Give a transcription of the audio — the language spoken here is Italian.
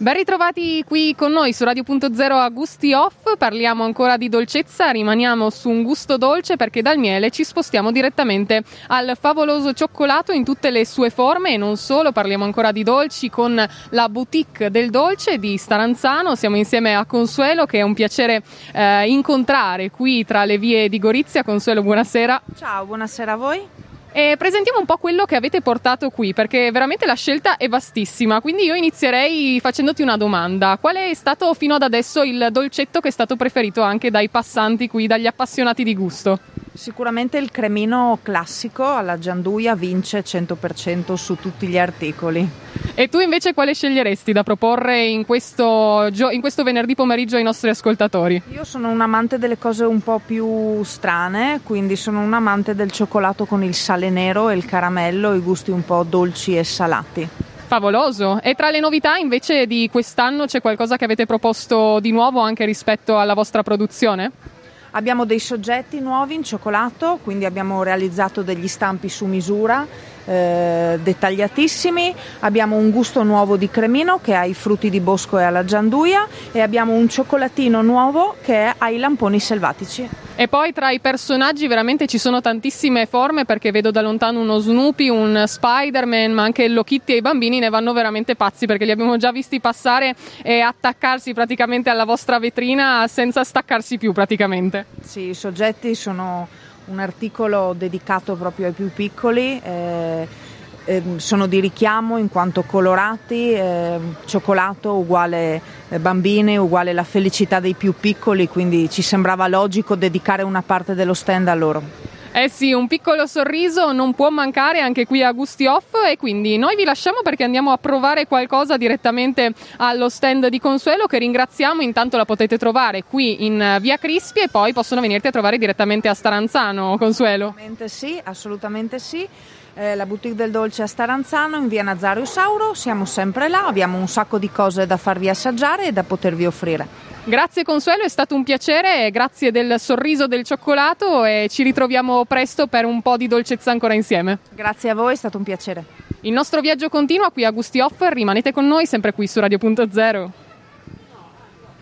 Ben ritrovati qui con noi su Radio.0 a Gusti Off, parliamo ancora di dolcezza, rimaniamo su un gusto dolce perché dal miele ci spostiamo direttamente al favoloso cioccolato in tutte le sue forme e non solo, parliamo ancora di dolci con la boutique del dolce di Staranzano, siamo insieme a Consuelo che è un piacere eh, incontrare qui tra le vie di Gorizia. Consuelo, buonasera. Ciao, buonasera a voi. E presentiamo un po' quello che avete portato qui, perché veramente la scelta è vastissima. Quindi io inizierei facendoti una domanda: qual è stato fino ad adesso il dolcetto che è stato preferito anche dai passanti qui, dagli appassionati di gusto? Sicuramente il cremino classico alla gianduia vince 100% su tutti gli articoli. E tu invece quale sceglieresti da proporre in questo, in questo, venerdì pomeriggio ai nostri ascoltatori? Io sono un amante delle cose un po' più strane, quindi sono un amante del cioccolato con il sale nero e il caramello, i gusti un po' dolci e salati. Favoloso. E tra le novità invece di quest'anno c'è qualcosa che avete proposto di nuovo anche rispetto alla vostra produzione? Abbiamo dei soggetti nuovi in cioccolato, quindi abbiamo realizzato degli stampi su misura eh, dettagliatissimi, abbiamo un gusto nuovo di cremino che ha i frutti di bosco e alla gianduia e abbiamo un cioccolatino nuovo che ha i lamponi selvatici. E poi tra i personaggi veramente ci sono tantissime forme perché vedo da lontano uno Snoopy, un Spider-Man, ma anche Hello Kitty e i bambini ne vanno veramente pazzi perché li abbiamo già visti passare e attaccarsi praticamente alla vostra vetrina senza staccarsi più praticamente. Sì, i soggetti sono un articolo dedicato proprio ai più piccoli. Eh, Ehm, sono di richiamo in quanto colorati, eh, cioccolato uguale eh, bambini, uguale la felicità dei più piccoli, quindi ci sembrava logico dedicare una parte dello stand a loro. Eh sì, un piccolo sorriso non può mancare anche qui a Gusti Off e quindi noi vi lasciamo perché andiamo a provare qualcosa direttamente allo stand di Consuelo che ringraziamo, intanto la potete trovare qui in via Crispi e poi possono venirti a trovare direttamente a Staranzano, Consuelo. Assolutamente sì, assolutamente sì eh, la boutique del dolce a Staranzano in via Nazario Sauro, siamo sempre là, abbiamo un sacco di cose da farvi assaggiare e da potervi offrire. Grazie Consuelo, è stato un piacere, grazie del sorriso del cioccolato e ci ritroviamo presto per un po' di dolcezza ancora insieme. Grazie a voi, è stato un piacere. Il nostro viaggio continua qui a Gusti Offer, rimanete con noi sempre qui su Radio.0.